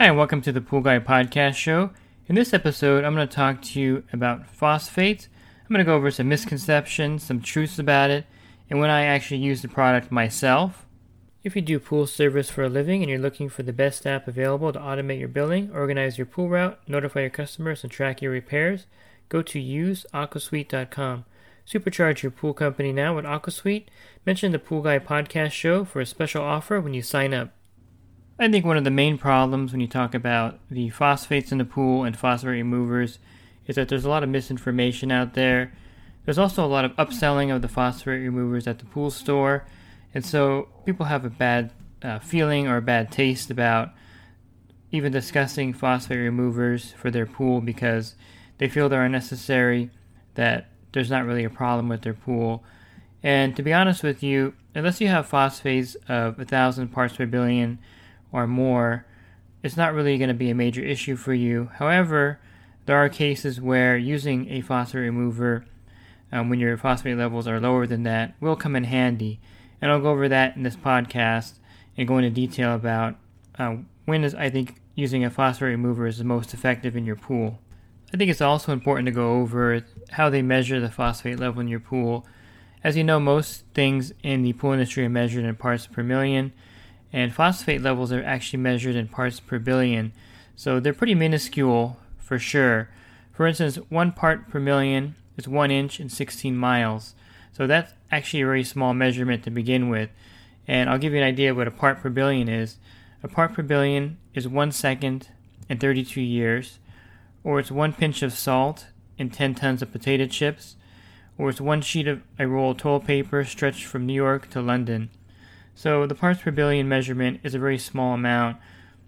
Hi, welcome to the Pool Guy Podcast Show. In this episode, I'm going to talk to you about phosphates. I'm going to go over some misconceptions, some truths about it, and when I actually use the product myself. If you do pool service for a living and you're looking for the best app available to automate your billing, organize your pool route, notify your customers, and track your repairs, go to useaquasuite.com. Supercharge your pool company now with AquaSuite. Mention the Pool Guy podcast show for a special offer when you sign up. I think one of the main problems when you talk about the phosphates in the pool and phosphate removers is that there's a lot of misinformation out there. There's also a lot of upselling of the phosphate removers at the pool store, and so people have a bad uh, feeling or a bad taste about even discussing phosphate removers for their pool because they feel they're unnecessary, that there's not really a problem with their pool. And to be honest with you, unless you have phosphates of a thousand parts per billion or more, it's not really going to be a major issue for you. However, there are cases where using a phosphate remover um, when your phosphate levels are lower than that will come in handy. And I'll go over that in this podcast and go into detail about uh, when is I think using a phosphate remover is the most effective in your pool. I think it's also important to go over how they measure the phosphate level in your pool. As you know, most things in the pool industry are measured in parts per million, and phosphate levels are actually measured in parts per billion. So they're pretty minuscule for sure. For instance, one part per million is one inch in 16 miles. So that's actually a very small measurement to begin with. And I'll give you an idea of what a part per billion is. A part per billion is one second in 32 years or it's one pinch of salt in 10 tons of potato chips, or it's one sheet of a roll of toilet paper stretched from New York to London. So the parts per billion measurement is a very small amount,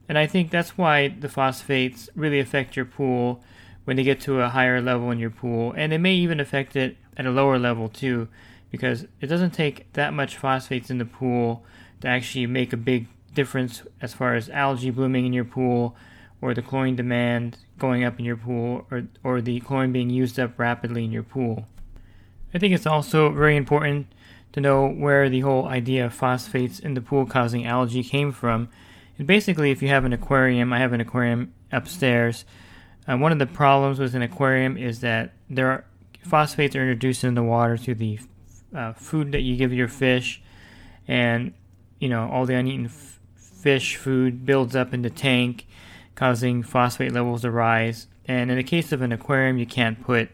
and I think that's why the phosphates really affect your pool when they get to a higher level in your pool, and they may even affect it at a lower level too, because it doesn't take that much phosphates in the pool to actually make a big difference as far as algae blooming in your pool or the chlorine demand going up in your pool or, or the chlorine being used up rapidly in your pool. I think it's also very important to know where the whole idea of phosphates in the pool causing algae came from. And basically, if you have an aquarium, I have an aquarium upstairs. Uh, one of the problems with an aquarium is that there are phosphates are introduced in the water through the uh, food that you give your fish, and you know all the uneaten f- fish food builds up in the tank, causing phosphate levels to rise. And in the case of an aquarium, you can't put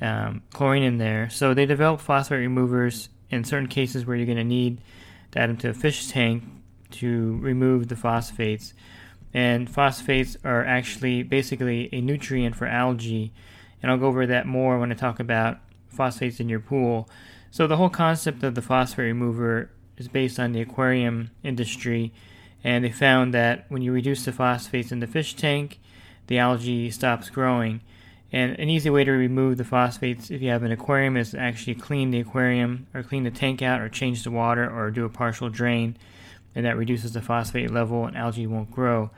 um, chlorine in there. So they develop phosphate removers in certain cases where you're going to need to add them to a fish tank to remove the phosphates. And phosphates are actually basically a nutrient for algae. And I'll go over that more when I talk about phosphates in your pool. So the whole concept of the phosphate remover is based on the aquarium industry and they found that when you reduce the phosphates in the fish tank, the algae stops growing. And an easy way to remove the phosphates if you have an aquarium is to actually clean the aquarium or clean the tank out or change the water or do a partial drain, and that reduces the phosphate level and algae won't grow.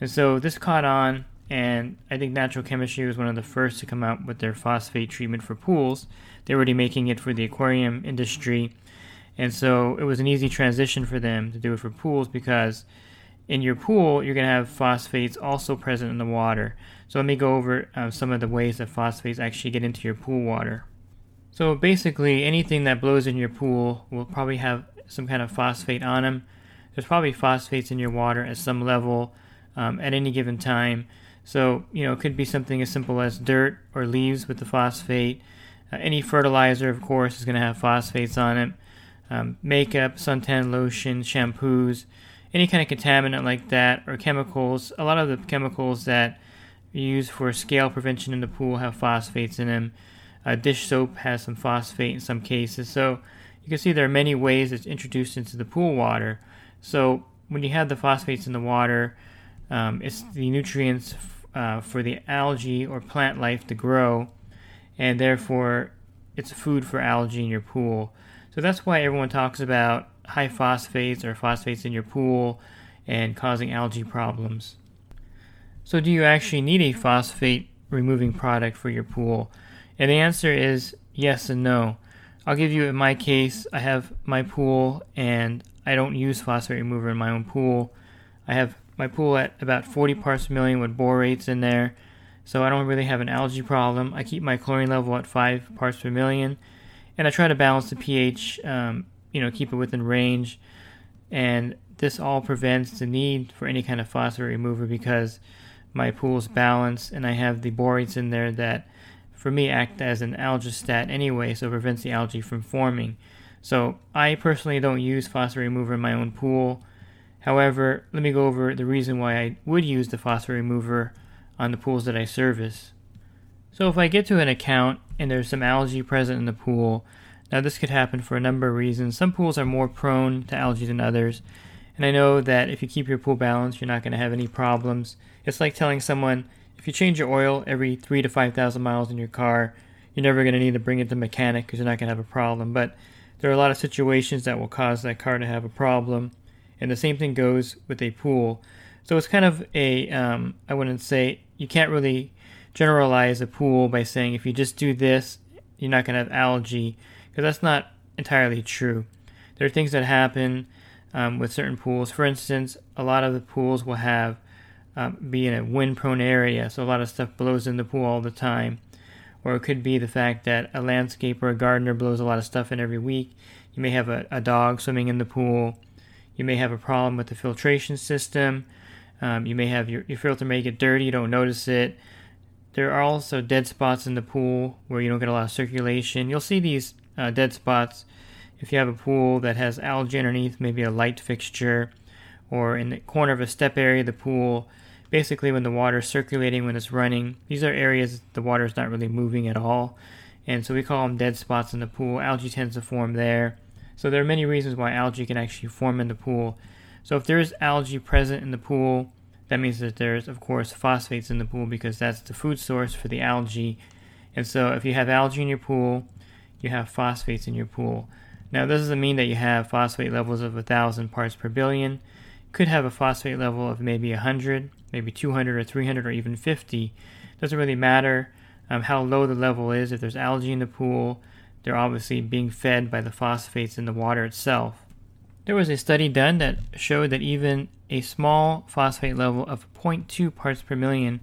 And so this caught on, and I think Natural Chemistry was one of the first to come out with their phosphate treatment for pools. They're already making it for the aquarium industry and so it was an easy transition for them to do it for pools because in your pool, you're going to have phosphates also present in the water. So let me go over uh, some of the ways that phosphates actually get into your pool water. So basically, anything that blows in your pool will probably have some kind of phosphate on them. There's probably phosphates in your water at some level um, at any given time. So, you know, it could be something as simple as dirt or leaves with the phosphate. Uh, any fertilizer, of course, is going to have phosphates on it um, makeup, suntan lotion, shampoos, any kind of contaminant like that, or chemicals. A lot of the chemicals that you use for scale prevention in the pool have phosphates in them. Uh, dish soap has some phosphate in some cases. So, you can see there are many ways it's introduced into the pool water. So when you have the phosphates in the water, um, it's the nutrients uh, for the algae or plant life to grow, and therefore it's food for algae in your pool. So that's why everyone talks about high phosphates or phosphates in your pool and causing algae problems. So, do you actually need a phosphate removing product for your pool? And the answer is yes and no. I'll give you in my case, I have my pool and I don't use phosphate remover in my own pool. I have my pool at about 40 parts per million with borates in there, so I don't really have an algae problem. I keep my chlorine level at 5 parts per million, and I try to balance the pH, um, you know, keep it within range. And this all prevents the need for any kind of phosphate remover because my pool is balanced and I have the borates in there that, for me, act as an algistat anyway, so prevents the algae from forming. So I personally don't use phosphate remover in my own pool. However, let me go over the reason why I would use the phosphate remover on the pools that I service. So if I get to an account and there's some algae present in the pool, now this could happen for a number of reasons. Some pools are more prone to algae than others, and I know that if you keep your pool balanced, you're not going to have any problems. It's like telling someone if you change your oil every three to five thousand miles in your car, you're never going to need to bring it to the mechanic because you're not going to have a problem. But there are a lot of situations that will cause that car to have a problem, and the same thing goes with a pool. So it's kind of a um, I wouldn't say you can't really generalize a pool by saying if you just do this, you're not going to have algae because that's not entirely true. There are things that happen um, with certain pools. For instance, a lot of the pools will have um, be in a wind-prone area, so a lot of stuff blows in the pool all the time. Or it could be the fact that a landscaper or a gardener blows a lot of stuff in every week. You may have a, a dog swimming in the pool. You may have a problem with the filtration system. Um, you may have your, your filter may get dirty, you don't notice it. There are also dead spots in the pool where you don't get a lot of circulation. You'll see these uh, dead spots if you have a pool that has algae underneath, maybe a light fixture, or in the corner of a step area of the pool. Basically, when the water is circulating, when it's running, these are areas the water is not really moving at all. And so we call them dead spots in the pool. Algae tends to form there. So there are many reasons why algae can actually form in the pool. So if there is algae present in the pool, that means that there's, of course, phosphates in the pool because that's the food source for the algae. And so if you have algae in your pool, you have phosphates in your pool. Now, this doesn't mean that you have phosphate levels of 1,000 parts per billion. You could have a phosphate level of maybe 100, maybe 200 or 300 or even 50. Doesn't really matter um, how low the level is. If there's algae in the pool, they're obviously being fed by the phosphates in the water itself. There was a study done that showed that even a small phosphate level of 0.2 parts per million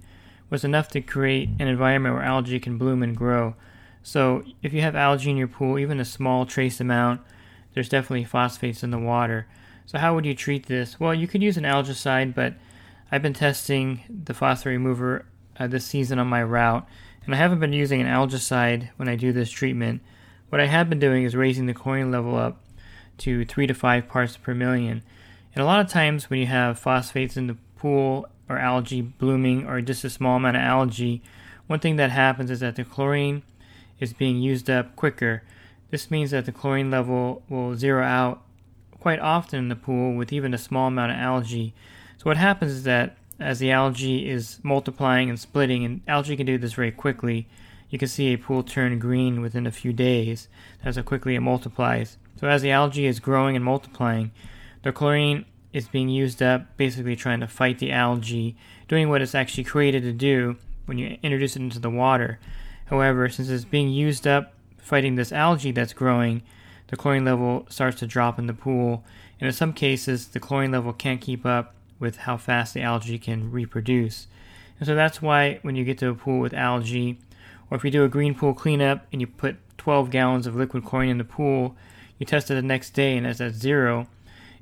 was enough to create an environment where algae can bloom and grow. So, if you have algae in your pool, even a small trace amount, there's definitely phosphates in the water. So, how would you treat this? Well, you could use an algicide, but I've been testing the phosphate remover uh, this season on my route, and I haven't been using an algicide when I do this treatment. What I have been doing is raising the chlorine level up to 3 to 5 parts per million. And a lot of times when you have phosphates in the pool or algae blooming or just a small amount of algae, one thing that happens is that the chlorine is being used up quicker. This means that the chlorine level will zero out quite often in the pool with even a small amount of algae. So what happens is that as the algae is multiplying and splitting, and algae can do this very quickly, you can see a pool turn green within a few days. That's how quickly it multiplies. So as the algae is growing and multiplying, the chlorine is being used up, basically trying to fight the algae, doing what it's actually created to do when you introduce it into the water. However, since it's being used up fighting this algae that's growing, the chlorine level starts to drop in the pool, and in some cases, the chlorine level can't keep up with how fast the algae can reproduce. And so that's why when you get to a pool with algae, or if you do a green pool cleanup and you put 12 gallons of liquid chlorine in the pool, you test it the next day and it's at zero,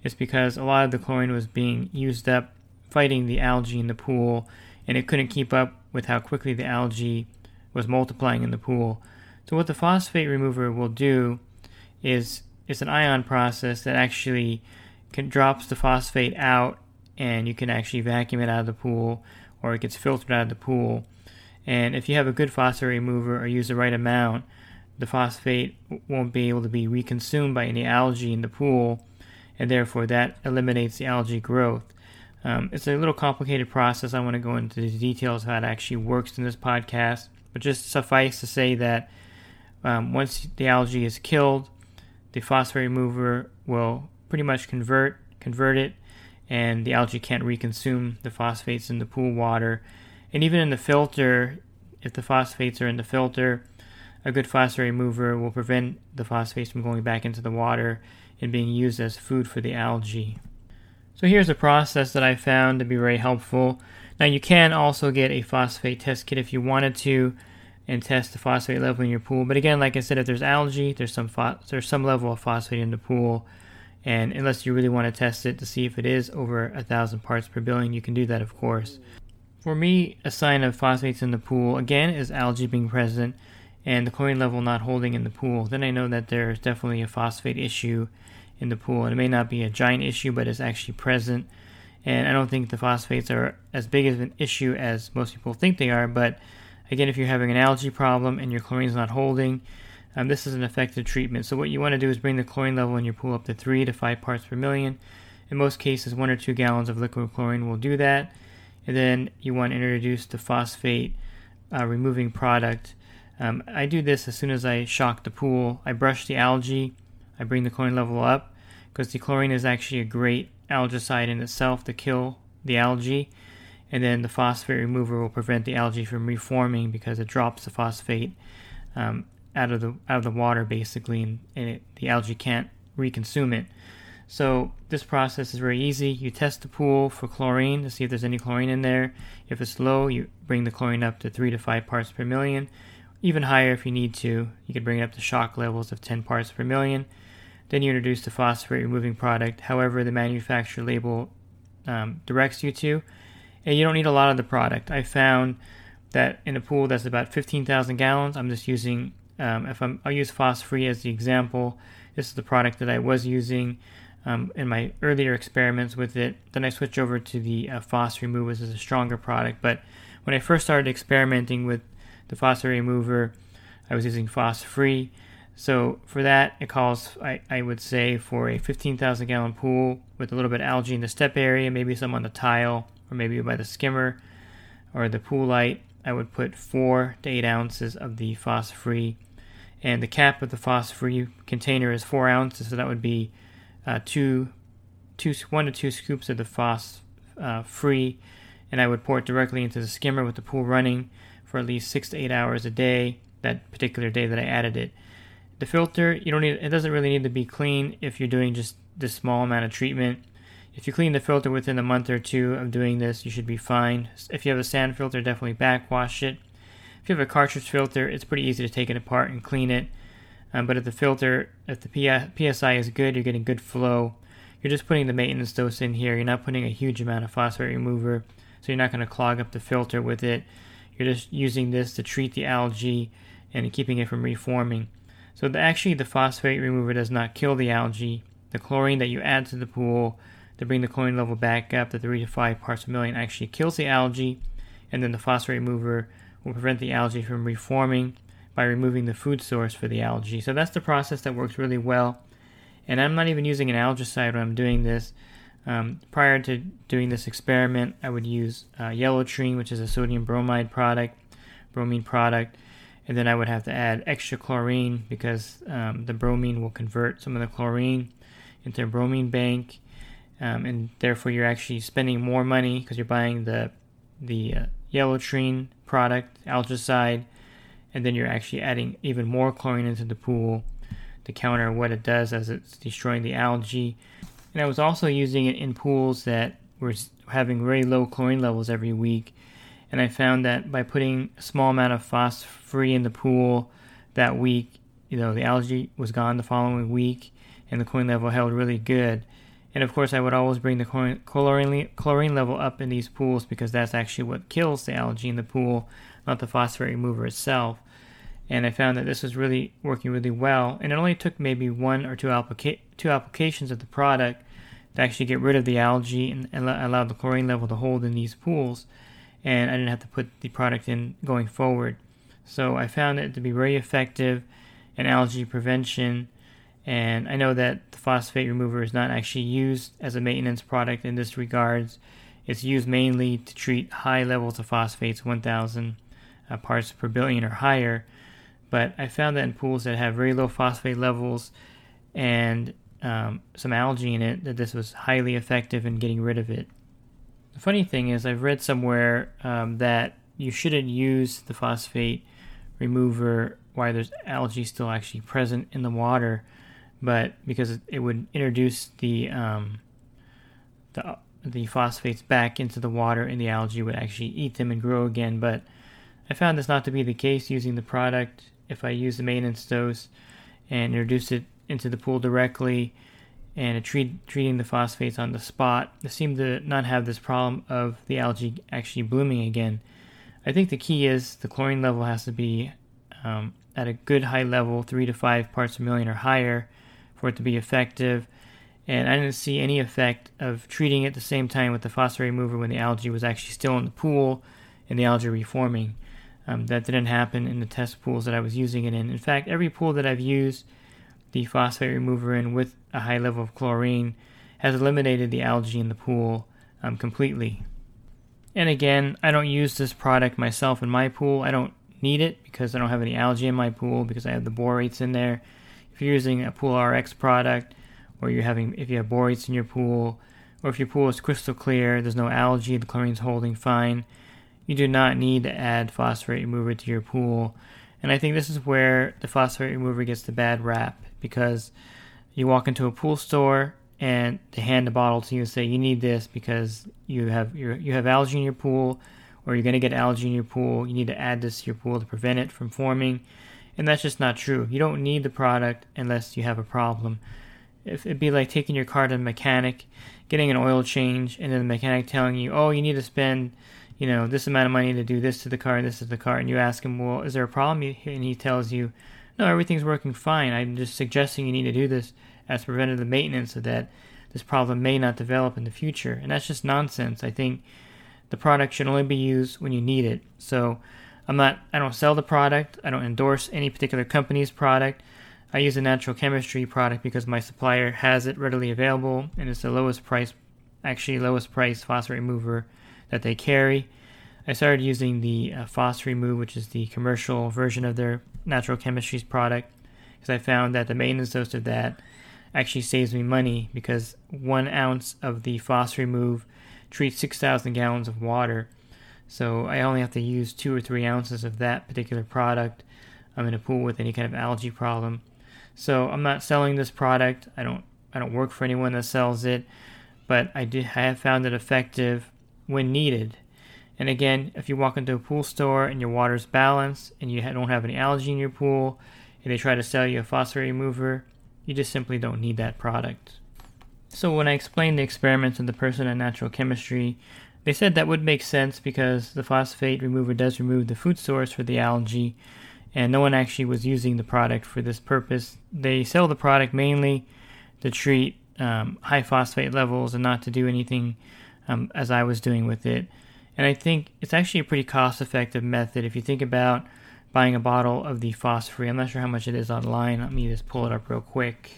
it's because a lot of the chlorine was being used up fighting the algae in the pool and it couldn't keep up with how quickly the algae was multiplying in the pool. So what the phosphate remover will do is it's an ion process that actually can drops the phosphate out and you can actually vacuum it out of the pool or it gets filtered out of the pool. And if you have a good phosphate remover or use the right amount, the phosphate won't be able to be reconsumed by any algae in the pool, and therefore that eliminates the algae growth. Um, it's a little complicated process. I want to go into the details how it actually works in this podcast, but just suffice to say that um, once the algae is killed, the phosphate remover will pretty much convert convert it, and the algae can't reconsume the phosphates in the pool water. And even in the filter, if the phosphates are in the filter, a good phosphate remover will prevent the phosphates from going back into the water and being used as food for the algae. So here's a process that I found to be very helpful. Now you can also get a phosphate test kit if you wanted to and test the phosphate level in your pool. But again, like I said, if there's algae, there's some there's some level of phosphate in the pool, and unless you really want to test it to see if it is over a thousand parts per billion, you can do that, of course. For me, a sign of phosphates in the pool again is algae being present and the chlorine level not holding in the pool. Then I know that there's definitely a phosphate issue in the pool. And it may not be a giant issue, but it's actually present. And I don't think the phosphates are as big of an issue as most people think they are. But again, if you're having an algae problem and your chlorine is not holding, um, this is an effective treatment. So what you want to do is bring the chlorine level in your pool up to three to five parts per million. In most cases, one or two gallons of liquid chlorine will do that. And then you want to introduce the phosphate uh, removing product. Um, I do this as soon as I shock the pool. I brush the algae, I bring the chlorine level up, because the chlorine is actually a great algicide in itself to kill the algae. And then the phosphate remover will prevent the algae from reforming because it drops the phosphate um, out of the out of the water basically, and, and it, the algae can't reconsume it. So this process is very easy. You test the pool for chlorine to see if there's any chlorine in there. If it's low, you bring the chlorine up to three to five parts per million. Even higher if you need to. You could bring it up to shock levels of 10 parts per million. Then you introduce the phosphate removing product, however, the manufacturer label um, directs you to. And you don't need a lot of the product. I found that in a pool that's about 15,000 gallons, I'm just using, um, if I'm, I'll use Phos Free as the example. This is the product that I was using um, in my earlier experiments with it. Then I switched over to the uh, phosphate remover, which is a stronger product. But when I first started experimenting with the phosphate remover, I was using Phos Free. So for that, it calls, I, I would say, for a 15,000 gallon pool with a little bit of algae in the step area, maybe some on the tile, or maybe by the skimmer or the pool light, I would put 4 to 8 ounces of the phos free. And the cap of the phos free container is 4 ounces, so that would be uh, two, two, 1 to 2 scoops of the phos uh, free. And I would pour it directly into the skimmer with the pool running for at least 6 to 8 hours a day, that particular day that I added it. The filter, you don't need it doesn't really need to be clean if you're doing just this small amount of treatment. If you clean the filter within a month or two of doing this, you should be fine. If you have a sand filter, definitely backwash it. If you have a cartridge filter, it's pretty easy to take it apart and clean it. Um, but if the filter, if the PSI is good, you're getting good flow. You're just putting the maintenance dose in here. You're not putting a huge amount of phosphate remover, so you're not going to clog up the filter with it. You're just using this to treat the algae and keeping it from reforming. So the, actually, the phosphate remover does not kill the algae. The chlorine that you add to the pool to bring the chlorine level back up to 3 to 5 parts per million actually kills the algae, and then the phosphate remover will prevent the algae from reforming by removing the food source for the algae. So that's the process that works really well. And I'm not even using an algicide when I'm doing this. Um, prior to doing this experiment, I would use uh, Yellowtrine, which is a sodium bromide product, bromine product, and then I would have to add extra chlorine because um, the bromine will convert some of the chlorine into a bromine bank, um, and therefore you're actually spending more money because you're buying the the uh, Yellowtrine product, algicide, and then you're actually adding even more chlorine into the pool to counter what it does as it's destroying the algae. And I was also using it in pools that were having very low chlorine levels every week and I found that by putting a small amount of phos free in the pool that week, you know, the algae was gone the following week, and the chlorine level held really good. And of course, I would always bring the chlorine, chlorine level up in these pools because that's actually what kills the algae in the pool, not the phosphate remover itself. And I found that this was really working really well. And it only took maybe one or two, applica- two applications of the product to actually get rid of the algae and, and allow the chlorine level to hold in these pools and I didn't have to put the product in going forward. So I found it to be very effective, in algae prevention. And I know that the phosphate remover is not actually used as a maintenance product in this regards. It's used mainly to treat high levels of phosphates, 1,000 uh, parts per billion or higher. But I found that in pools that have very low phosphate levels and um, some algae in it, that this was highly effective in getting rid of it. The funny thing is, I've read somewhere um, that you shouldn't use the phosphate remover while there's algae still actually present in the water, but because it would introduce the um, the the phosphates back into the water and the algae would actually eat them and grow again. But I found this not to be the case using the product. If I use the maintenance dose and introduce it into the pool directly and treat, treating the phosphates on the spot, I seem to not have this problem of the algae actually blooming again. I think the key is the chlorine level has to be um, at a good high level, 3 to 5 parts per million or higher, for it to be effective. And I didn't see any effect of treating at the same time with the phosphate remover when the algae was actually still in the pool and the algae reforming. Um, that didn't happen in the test pools that I was using it in. In fact, every pool that I've used the phosphate remover in with a high level of chlorine has eliminated the algae in the pool um, completely. And again, I don't use this product myself in my pool. I don't need it because I don't have any algae in my pool because I have the borates in there. If you're using a Pool RX product, or you're having if you have borates in your pool, or if your pool is crystal clear, there's no algae, the chlorine's holding fine, you do not need to add phosphate remover to your pool. And I think this is where the phosphate remover gets the bad rap because you walk into a pool store and they hand a bottle to you and say you need this because you have you have algae in your pool or you're going to get algae in your pool. You need to add this to your pool to prevent it from forming. And that's just not true. You don't need the product unless you have a problem. If it'd be like taking your car to a mechanic, getting an oil change, and then the mechanic telling you, "Oh, you need to spend, you know, this amount of money to do this to the car and this to the car," and you ask him, "Well, is there a problem?" And he tells you, "No, everything's working fine. I'm just suggesting you need to do this as preventative maintenance so that this problem may not develop in the future." And that's just nonsense. I think the product should only be used when you need it. So I'm not I don't sell the product. I don't endorse any particular company's product. I use a natural chemistry product because my supplier has it readily available and it's the lowest price actually lowest price phosphate remover that they carry. I started using the uh, Phos Remove, which is the commercial version of their natural chemistries product, because I found that the maintenance dose of that actually saves me money because one ounce of the Phos Remove treats 6,000 gallons of water. So I only have to use two or three ounces of that particular product. I'm in a pool with any kind of algae problem. So I'm not selling this product. I don't I don't work for anyone that sells it, but I do I have found it effective when needed. And again, if you walk into a pool store and your water's balanced and you don't have any algae in your pool, and they try to sell you a phosphate remover, you just simply don't need that product. So when I explained the experiments of the person at natural chemistry, they said that would make sense because the phosphate remover does remove the food source for the algae, and no one actually was using the product for this purpose. They sell the product mainly to treat um, high phosphate levels and not to do anything um, as I was doing with it. And I think it's actually a pretty cost effective method. If you think about buying a bottle of the phosphate, I'm not sure how much it is online. Let me just pull it up real quick.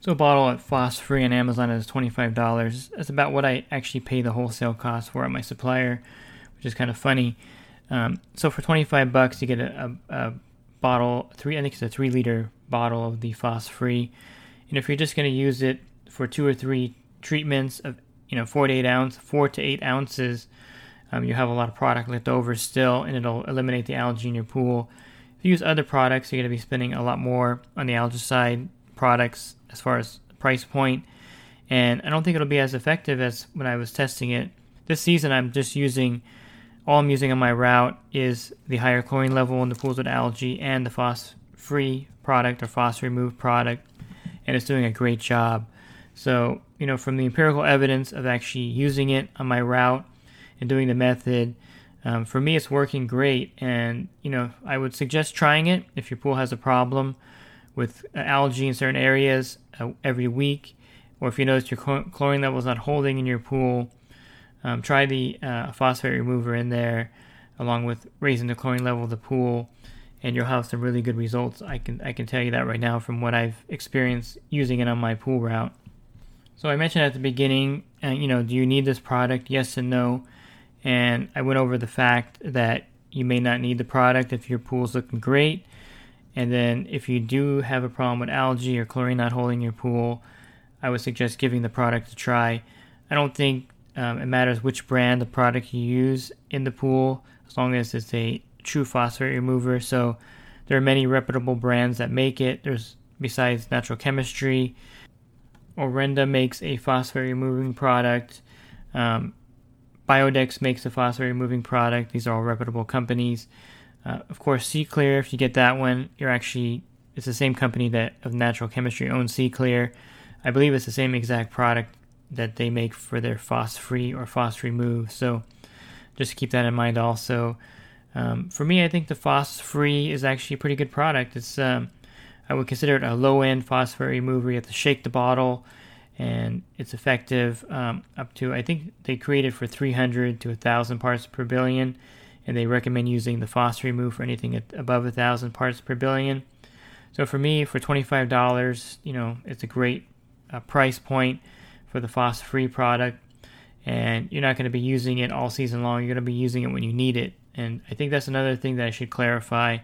So a bottle at Phos Free on Amazon is $25. That's about what I actually pay the wholesale cost for at my supplier, which is kind of funny. Um, so for 25 bucks, you get a, a, a, bottle, three I think it's a three liter bottle of the Phos Free. And if you're just going to use it for two or three treatments of, you know, four to eight ounce, four to eight ounces, um, you have a lot of product left over still, and it'll eliminate the algae in your pool. If you use other products, you're going to be spending a lot more on the algicide products as far as price point, and I don't think it'll be as effective as when I was testing it. This season, I'm just using all I'm using on my route is the higher chlorine level in the pools with algae and the phos free product or phos removed product, and it's doing a great job. So, you know, from the empirical evidence of actually using it on my route and doing the method, um, for me, it's working great. And, you know, I would suggest trying it if your pool has a problem with algae in certain areas uh, every week, or if you notice your chlorine level is not holding in your pool, um, try the uh, phosphate remover in there along with raising the chlorine level of the pool. and you'll have some really good results. I can I can tell you that right now from what I've experienced using it on my pool route. So I mentioned at the beginning, uh, you know, do you need this product? Yes and no. And I went over the fact that you may not need the product if your pool's looking great. And then if you do have a problem with algae or chlorine not holding your pool, I would suggest giving the product a try. I don't think um, it matters which brand the product you use in the pool, as long as it's a true phosphate remover. So there are many reputable brands that make it. There's besides Natural Chemistry, Orenda makes a phosphate removing product. Um, Biodex makes a phosphate removing product. These are all reputable companies. Uh, of course, SeaKlear, if you get that one, you're actually it's the same company that of Natural Chemistry owns SeaKlear. I believe it's the same exact product that they make for their Phos Free or Phos Remove. So just keep that in mind also. Um, for me, I think the Phos Free is actually a pretty good product. It's um, I would consider it a low end phosphate remover. You have to shake the bottle, and it's effective um, up to I think they created for 300 to 1,000 parts per billion, and they recommend using the Phos Remove for anything above 1,000 parts per billion. So for me, for $25, you know, it's a great uh, price point for the Phos Free product, and you're not going to be using it all season long. You're going to be using it when you need it. And I think that's another thing that I should clarify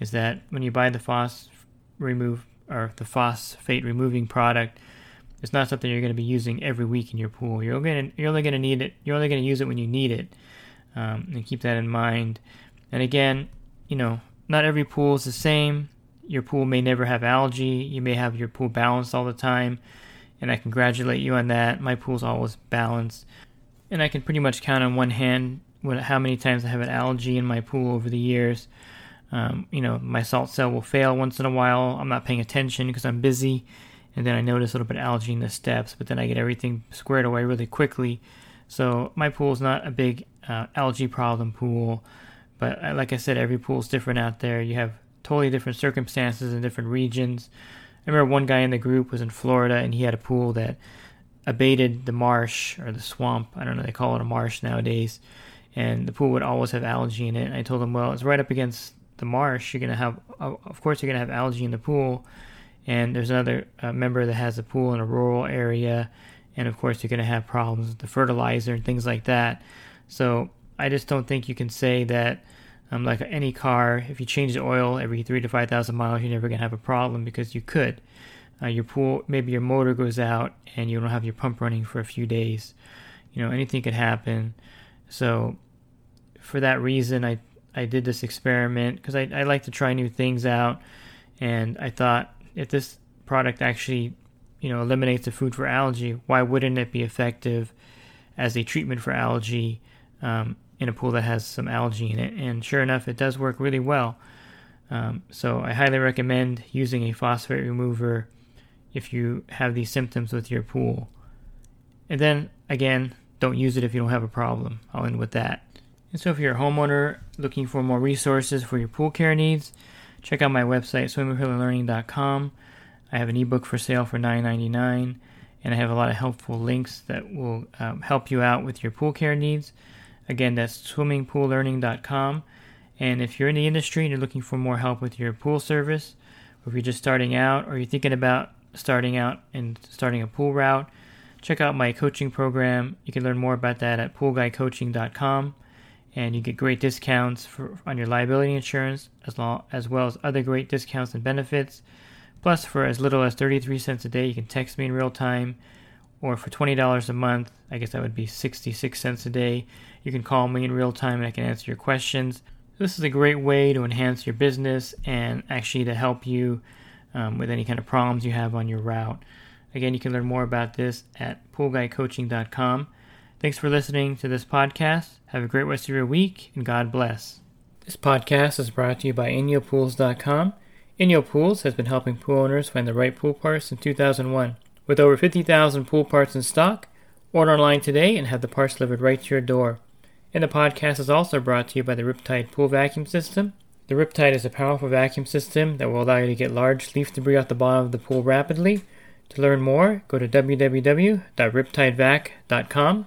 is that when you buy the Phos remove or the phosphate removing product, it's not something you're going to be using every week in your pool. You're going to, you're only going to need it. You're only going to use it when you need it, um, and keep that in mind. And again, you know, not every pool is the same. Your pool may never have algae. You may have your pool balanced all the time, and I congratulate you on that. My pool's always balanced, and I can pretty much count on one hand how many times I have an algae in my pool over the years. Um, you know, my salt cell will fail once in a while. I'm not paying attention because I'm busy, and then I notice a little bit of algae in the steps, but then I get everything squared away really quickly. So my pool is not a big uh, algae problem pool, but uh, like I said, every pool is different out there. You have totally different circumstances in different regions. I remember one guy in the group was in Florida, and he had a pool that abated the marsh or the swamp. I don't know, they call it a marsh nowadays. And the pool would always have algae in it. And I told him, well, it's right up against the marsh, you're going to have, of course, you're going to have algae in the pool. And there's another uh, member that has a pool in a rural area. And of course, you're going to have problems with the fertilizer and things like that. So I just don't think you can say that, um, like any car, if you change the oil every three to 5,000 miles, you're never going to have a problem because you could. Uh, your pool, maybe your motor goes out and you don't have your pump running for a few days. You know, anything could happen. So, for that reason, I I did this experiment because I, I like to try new things out, and I thought if this product actually, you know, eliminates the food for algae, why wouldn't it be effective as a treatment for algae um, in a pool that has some algae in it? And sure enough, it does work really well. Um, so I highly recommend using a phosphate remover if you have these symptoms with your pool. And then again, don't use it if you don't have a problem. I'll end with that. And so, if you're a homeowner looking for more resources for your pool care needs, check out my website, swimmingpoollearning.com. I have an ebook for sale for $9.99, and I have a lot of helpful links that will um, help you out with your pool care needs. Again, that's swimmingpoollearning.com. And if you're in the industry and you're looking for more help with your pool service, or if you're just starting out, or you're thinking about starting out and starting a pool route, check out my coaching program. You can learn more about that at poolguycoaching.com and you get great discounts for, on your liability insurance as, long, as well as other great discounts and benefits. Plus, for as little as 33 cents a day, you can text me in real time, or for $20 a month, I guess that would be 66 cents a day, you can call me in real time and I can answer your questions. This is a great way to enhance your business and actually to help you um, with any kind of problems you have on your route. Again, you can learn more about this at poolguycoaching.com. Thanks for listening to this podcast. Have a great rest of your week, and God bless. This podcast is brought to you by InyoPools.com. Inyo Pools has been helping pool owners find the right pool parts since 2001. With over 50,000 pool parts in stock, order online today and have the parts delivered right to your door. And the podcast is also brought to you by the Riptide Pool Vacuum System. The Riptide is a powerful vacuum system that will allow you to get large leaf debris off the bottom of the pool rapidly. To learn more, go to www.riptidevac.com